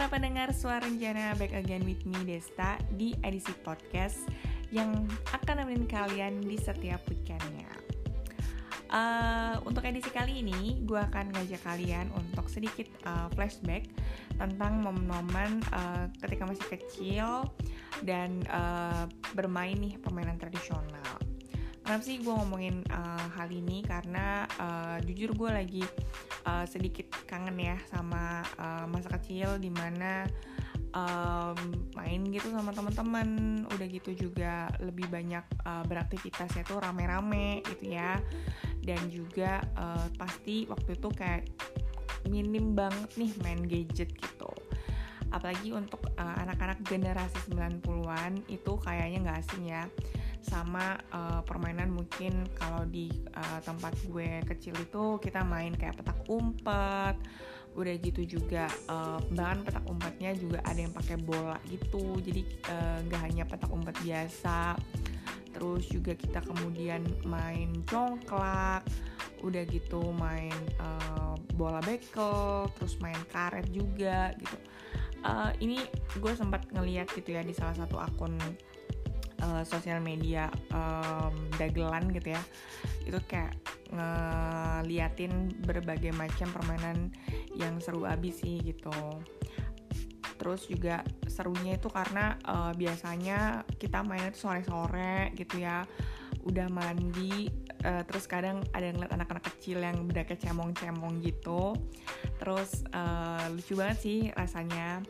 para pendengar Suara Rencana Back Again with me Desta di edisi podcast yang akan nemenin kalian di setiap weekendnya. Uh, untuk edisi kali ini, gue akan ngajak kalian untuk sedikit uh, flashback tentang momen-momen uh, ketika masih kecil dan uh, bermain nih permainan tradisional. Kenapa sih gue ngomongin uh, hal ini? Karena uh, jujur gue lagi uh, sedikit kangen ya sama uh, masa kecil di mana um, main gitu sama teman-teman. Udah gitu juga lebih banyak uh, beraktivitas itu rame-rame gitu ya. Dan juga uh, pasti waktu itu kayak minim banget nih main gadget gitu. Apalagi untuk anak anak-anak generasi 90-an itu kayaknya nggak asing ya sama uh, permainan mungkin kalau di uh, tempat gue kecil itu kita main kayak petak umpet udah gitu juga uh, bahkan petak umpetnya juga ada yang pakai bola gitu. Jadi nggak uh, hanya petak umpet biasa terus juga kita kemudian main congklak udah gitu main uh, bola bekel terus main karet juga gitu. Uh, ini gue sempat ngeliat gitu ya di salah satu akun uh, sosial media um, dagelan gitu ya. Itu kayak ngeliatin berbagai macam permainan yang seru abis sih gitu. Terus juga serunya itu karena uh, biasanya kita main itu sore-sore gitu ya. Udah mandi uh, terus kadang ada yang ngeliat anak-anak kecil yang kayak cemong-cemong gitu. Terus uh, lucu banget sih rasanya.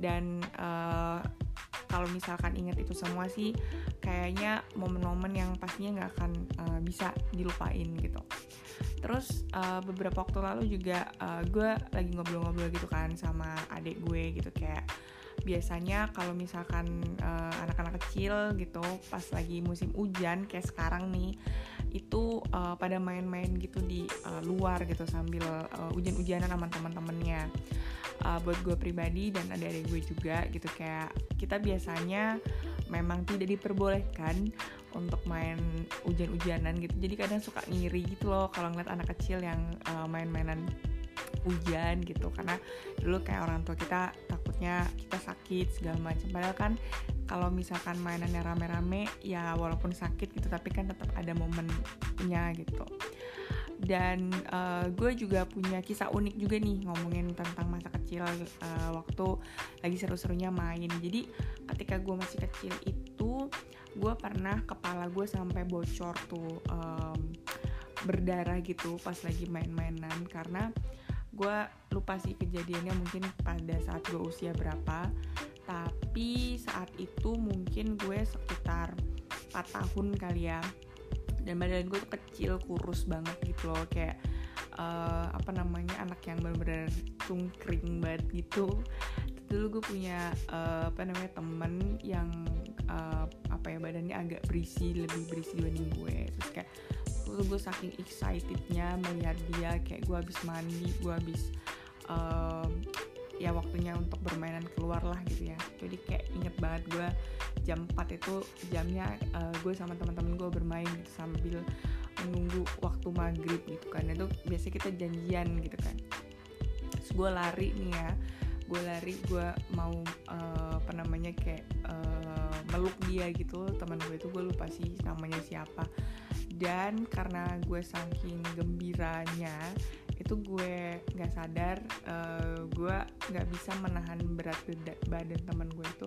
Dan uh, kalau misalkan ingat itu semua sih kayaknya momen-momen yang pastinya nggak akan uh, bisa dilupain gitu. Terus uh, beberapa waktu lalu juga uh, gue lagi ngobrol-ngobrol gitu kan sama adik gue gitu kayak biasanya kalau misalkan anak-anak uh, kecil gitu pas lagi musim hujan kayak sekarang nih itu uh, pada main-main gitu di uh, luar gitu sambil hujan-hujanan sama teman-temannya uh, buat gue pribadi dan adik-adik gue juga gitu. Kayak kita biasanya memang tidak diperbolehkan untuk main hujan-hujanan gitu. Jadi kadang suka ngiri gitu loh kalau ngeliat anak kecil yang uh, main-mainan hujan gitu. Karena dulu kayak orang tua kita takutnya kita sakit segala macam. Padahal kan kalau misalkan mainannya rame-rame ya walaupun sakit gitu tapi kan tetap ada momennya gitu dan uh, gue juga punya kisah unik juga nih ngomongin tentang masa kecil uh, waktu lagi seru-serunya main. Jadi ketika gue masih kecil itu gue pernah kepala gue sampai bocor tuh um, berdarah gitu pas lagi main-mainan. Karena gue lupa sih kejadiannya mungkin pada saat gue usia berapa. Tapi saat itu mungkin gue sekitar 4 tahun kali ya dan badan gue tuh kecil kurus banget gitu loh. Kayak uh, apa namanya anak yang benar-benar cungkring banget gitu. Dulu gue punya uh, apa namanya temen yang uh, apa ya badannya agak berisi lebih berisi dibanding gue. Terus kayak terus gue saking excitednya melihat dia kayak gue habis mandi gue habis uh, ya waktunya untuk bermainan keluar lah gitu ya. Jadi kayak inget banget. Gue jam 4 itu jamnya uh, gue sama teman-teman gue bermain gitu, sambil menunggu waktu maghrib gitu kan. Itu biasanya kita janjian gitu kan. Terus gue lari nih ya. Gue lari gue mau uh, apa namanya kayak uh, meluk dia gitu. Teman gue itu gue lupa sih namanya siapa. Dan karena gue saking gembiranya itu gue nggak sadar uh, gue nggak bisa menahan berat badan teman gue itu.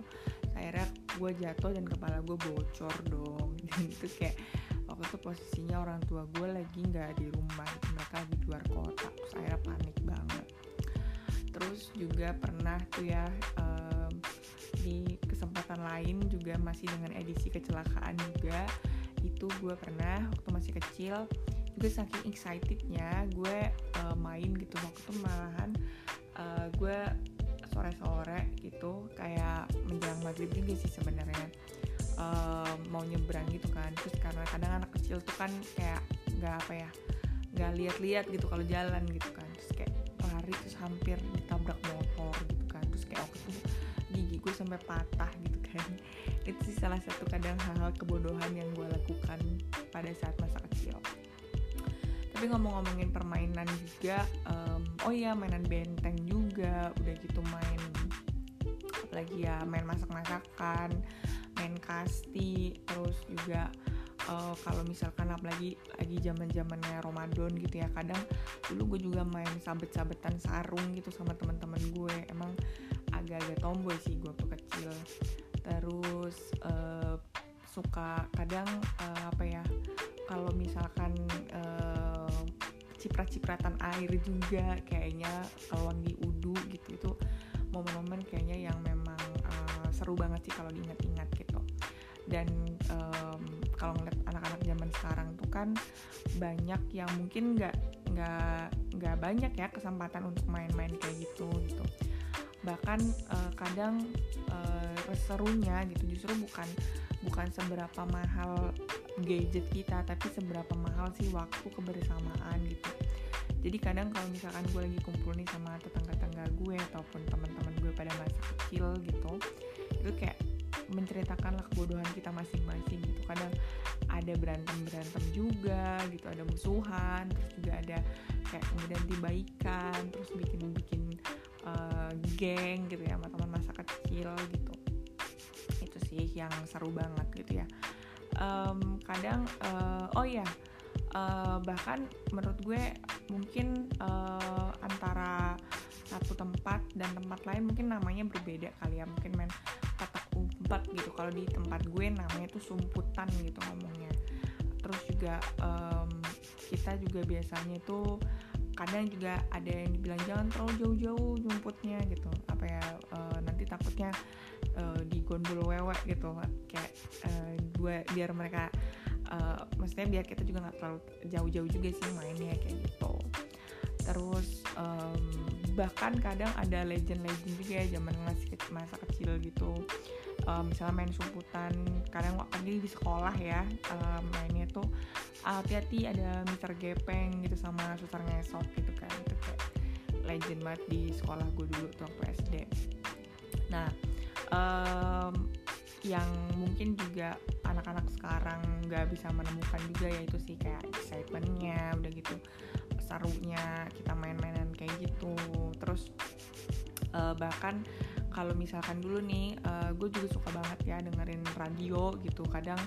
Akhirnya gue jatuh dan kepala gue bocor dong. Dan itu kayak waktu itu posisinya orang tua gue lagi nggak di rumah mereka di luar kota. Terus akhirnya panik banget. Terus juga pernah tuh ya um, di kesempatan lain juga masih dengan edisi kecelakaan juga. Itu gue pernah waktu masih kecil gue saking excitednya gue uh, main gitu waktu itu malahan uh, gue sore-sore gitu kayak menjelang maghrib juga sih sebenarnya uh, mau nyebrang gitu kan. Terus karena kadang anak kecil tuh kan kayak nggak apa ya nggak lihat-lihat gitu kalau jalan gitu kan. Terus kayak lari terus hampir ditabrak motor gitu kan. Terus kayak waktu itu gigi gue sampai patah gitu kan. Itu sih salah satu kadang hal-hal kebodohan yang gue lakukan pada saat masa kecil tapi ngomong-ngomongin permainan juga um, oh iya mainan benteng juga. Udah gitu main apalagi ya main masak-masakan main kasti terus juga uh, kalau misalkan apalagi lagi zaman zamannya Ramadan gitu ya kadang dulu gue juga main sabet-sabetan sarung gitu sama teman-teman gue. Emang agak-agak tomboy sih gue tuh kecil. Terus uh, suka kadang uh, apa ya kalau misalkan uh, ciprat-cipratan air juga kayaknya kalau di udu gitu. Itu momen-momen kayaknya yang memang uh, seru banget sih kalau diingat-ingat gitu. Dan um, kalau ngeliat anak-anak zaman sekarang tuh kan banyak yang mungkin nggak nggak nggak banyak ya kesempatan untuk main-main kayak gitu gitu. Bahkan uh, kadang uh, serunya gitu justru bukan bukan seberapa mahal gadget kita tapi seberapa mahal sih waktu kebersamaan gitu. Jadi kadang kalau misalkan gue lagi kumpul nih sama tetangga-tetangga gue ataupun teman-teman gue pada masa kecil gitu itu kayak menceritakan lah kebodohan kita masing-masing gitu. Kadang ada berantem berantem juga gitu ada musuhan terus juga ada kayak kemudian dibaikan terus bikin bikin uh, geng gitu ya sama teman masa kecil gitu. itu sih yang seru banget gitu ya. Um, kadang uh, oh ya uh, bahkan menurut gue mungkin uh, antara satu tempat dan tempat lain mungkin namanya berbeda kali ya. Mungkin main petak umpet gitu. Kalau di tempat gue namanya itu sumputan gitu ngomongnya. Terus juga um, kita juga biasanya itu kadang juga ada yang dibilang jangan terlalu jauh-jauh jumputnya gitu. Apa ya uh, nanti takutnya uh, di gondol wewek gitu kayak uh, gue biar mereka uh, maksudnya biar kita juga nggak terlalu jauh-jauh juga sih mainnya kayak gitu. Terus um, bahkan kadang ada legend-legend juga ya zaman masih masa kecil gitu. Um, misalnya main sumputan kadang waktu di sekolah ya um, mainnya tuh hati-hati ada Mister Gepeng gitu sama suster ngesot gitu kan. Itu kayak legend banget di sekolah gue dulu tuh waktu SD nah um, yang mungkin juga anak-anak sekarang nggak bisa menemukan juga yaitu sih kayak excitementnya udah gitu serunya kita main-mainan kayak gitu. Terus uh, bahkan kalau misalkan dulu nih uh, gue juga suka banget ya dengerin radio gitu. Kadang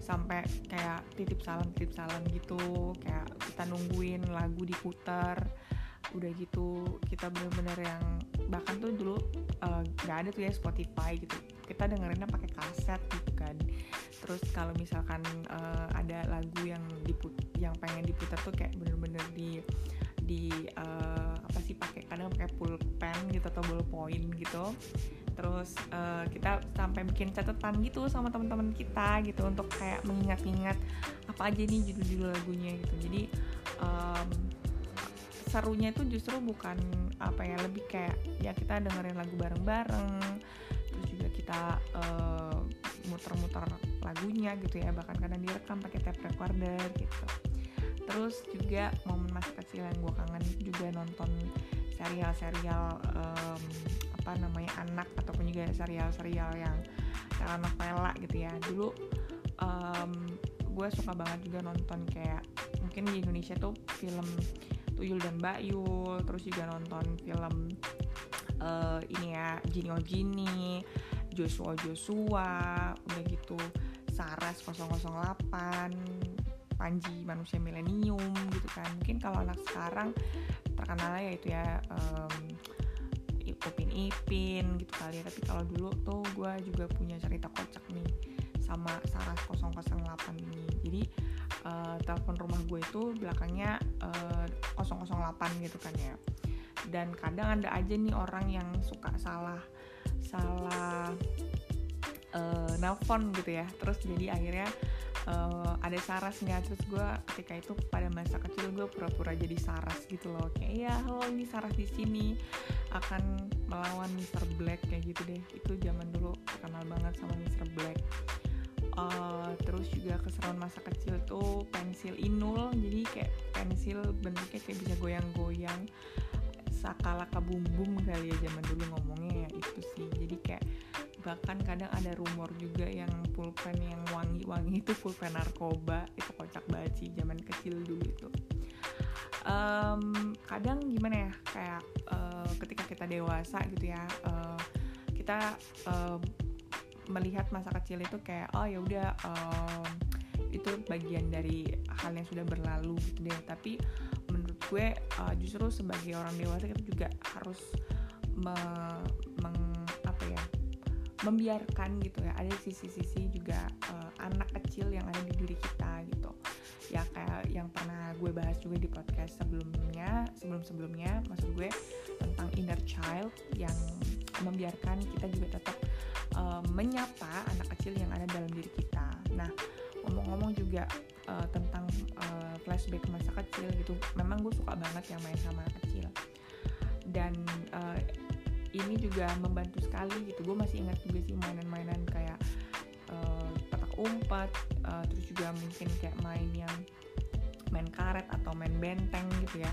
sampai kayak titip salam titip salam gitu kayak kita nungguin lagu diputar udah gitu kita bener-bener yang bahkan tuh dulu eh, nggak uh, ada tuh ya Spotify gitu. Kita dengerinnya pakai kaset gitu kan. Terus kalau misalkan uh, ada lagu yang diput yang pengen diputar tuh kayak bener-bener di di uh, apa sih pakai kadang pakai pulpen gitu atau ballpoint gitu. Terus uh, kita sampai bikin catatan gitu sama teman-teman kita gitu untuk kayak mengingat-ingat apa aja nih judul-judul lagunya gitu. Jadi um, serunya itu justru bukan apa ya lebih kayak ya kita dengerin lagu bareng-bareng terus juga kita uh, muter-muter lagunya gitu ya bahkan kadang direkam pakai tape recorder gitu. Terus juga momen masa kecil yang gue kangen juga nonton serial-serial um, apa namanya anak ataupun juga serial-serial yang novela gitu ya. Dulu um, gue suka banget juga nonton kayak mungkin di Indonesia tuh film Tuyul dan Bayul terus juga nonton film uh, ini ya Gini Oh Gini Joshua Joshua udah gitu Saras 008 Panji manusia milenium gitu kan. Mungkin kalau anak sekarang terkenalnya ya itu ya um, Upin Ipin gitu kali ya. Tapi kalau dulu tuh gue juga punya cerita kocak nih sama Saras 008 ini. Jadi uh, telepon rumah gue itu belakangnya uh, eh, 008 gitu kan ya dan kadang ada aja nih orang yang suka salah salah uh, nelpon gitu ya terus jadi akhirnya uh, ada saras nggak terus gue ketika itu pada masa kecil gue pura-pura jadi saras gitu loh kayak ya halo ini saras di sini akan melawan Mr. Black kayak gitu deh itu zaman dulu terkenal banget sama Mr. Black uh, terus juga keseruan masa kecil tuh pensil inul. Jadi kayak pensil bentuknya kayak bisa goyang-goyang sakala kabum bum kali ya zaman dulu ngomongnya ya itu sih. Jadi kayak bahkan kadang ada rumor juga yang pulpen yang wangi-wangi itu pulpen narkoba itu kocak banget sih zaman kecil dulu itu. Um, kadang gimana ya kayak uh, ketika kita dewasa gitu ya uh, kita um, melihat masa kecil itu kayak oh ya udah um, itu bagian dari hal yang sudah berlalu gitu deh. Tapi menurut gue uh, justru sebagai orang dewasa kita juga harus me, meng, apa ya membiarkan gitu ya. Ada sisi-sisi juga uh, anak kecil yang ada di diri kita gitu. Ya kayak yang pernah gue bahas juga di podcast sebelumnya sebelum sebelumnya maksud gue tentang inner child yang membiarkan kita juga tetap uh, menyapa anak kecil yang ada dalam diri kita. Nah ngomong-ngomong juga uh, tentang uh, flashback masa kecil gitu memang gue suka banget yang main sama anak kecil. Dan uh, ini juga membantu sekali gitu. Gue masih ingat juga sih mainan-mainan kayak uh, petak umpet uh, terus juga mungkin kayak main yang main karet atau main benteng gitu ya.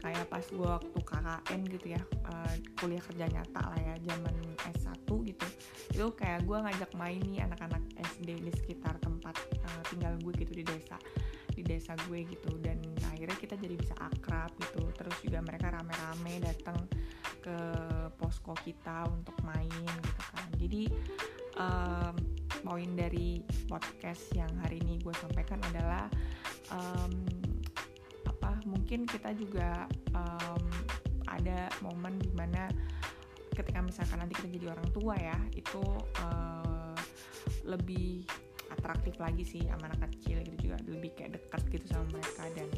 Kayak pas gue waktu KKN gitu ya uh, kuliah kerja nyata lah ya zaman S1 gitu itu kayak gue ngajak main nih anak-anak SD di sekitar tempat uh, tinggal gue gitu di desa di desa gue gitu. Dan akhirnya kita jadi bisa akrab gitu. Terus juga mereka rame-rame datang ke posko kita untuk main gitu kan. Jadi um, poin dari podcast yang hari ini gue sampaikan adalah um, apa mungkin kita juga um, ada momen di mana ketika misalkan nanti kita jadi orang tua ya itu uh, lebih atraktif lagi sih sama anak kecil gitu juga lebih kayak dekat gitu sama mereka dan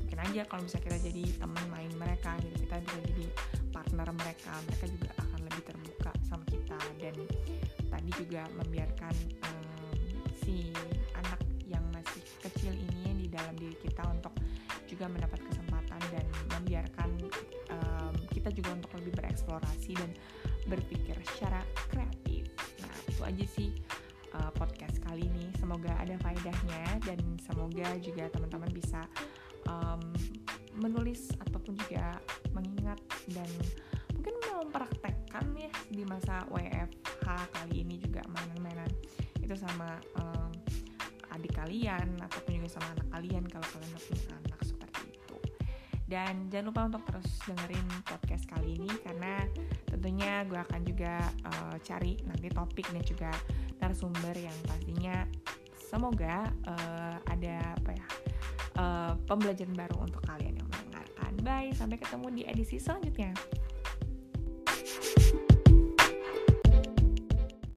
mungkin aja kalau misalnya kita jadi teman main mereka gitu kita bisa jadi partner mereka mereka juga akan lebih terbuka sama kita dan tadi juga membiarkan um, si anak yang masih kecil ini di dalam diri kita untuk juga mendapat kesempatan dan membiarkan juga untuk lebih bereksplorasi dan berpikir secara kreatif. Nah itu aja sih uh, podcast kali ini. Semoga ada faedahnya dan semoga juga teman-teman bisa um, menulis ataupun juga mengingat dan mungkin mempraktekkan ya di masa WFH kali ini juga mainan-mainan itu sama um, adik kalian ataupun juga sama anak kalian kalau kalian punya anak. Dan jangan lupa untuk terus dengerin podcast kali ini karena tentunya gue akan juga uh, cari nanti topik dan juga narasumber yang pastinya semoga uh, ada apa ya uh, pembelajaran baru untuk kalian yang mendengarkan. Bye, sampai ketemu di edisi selanjutnya.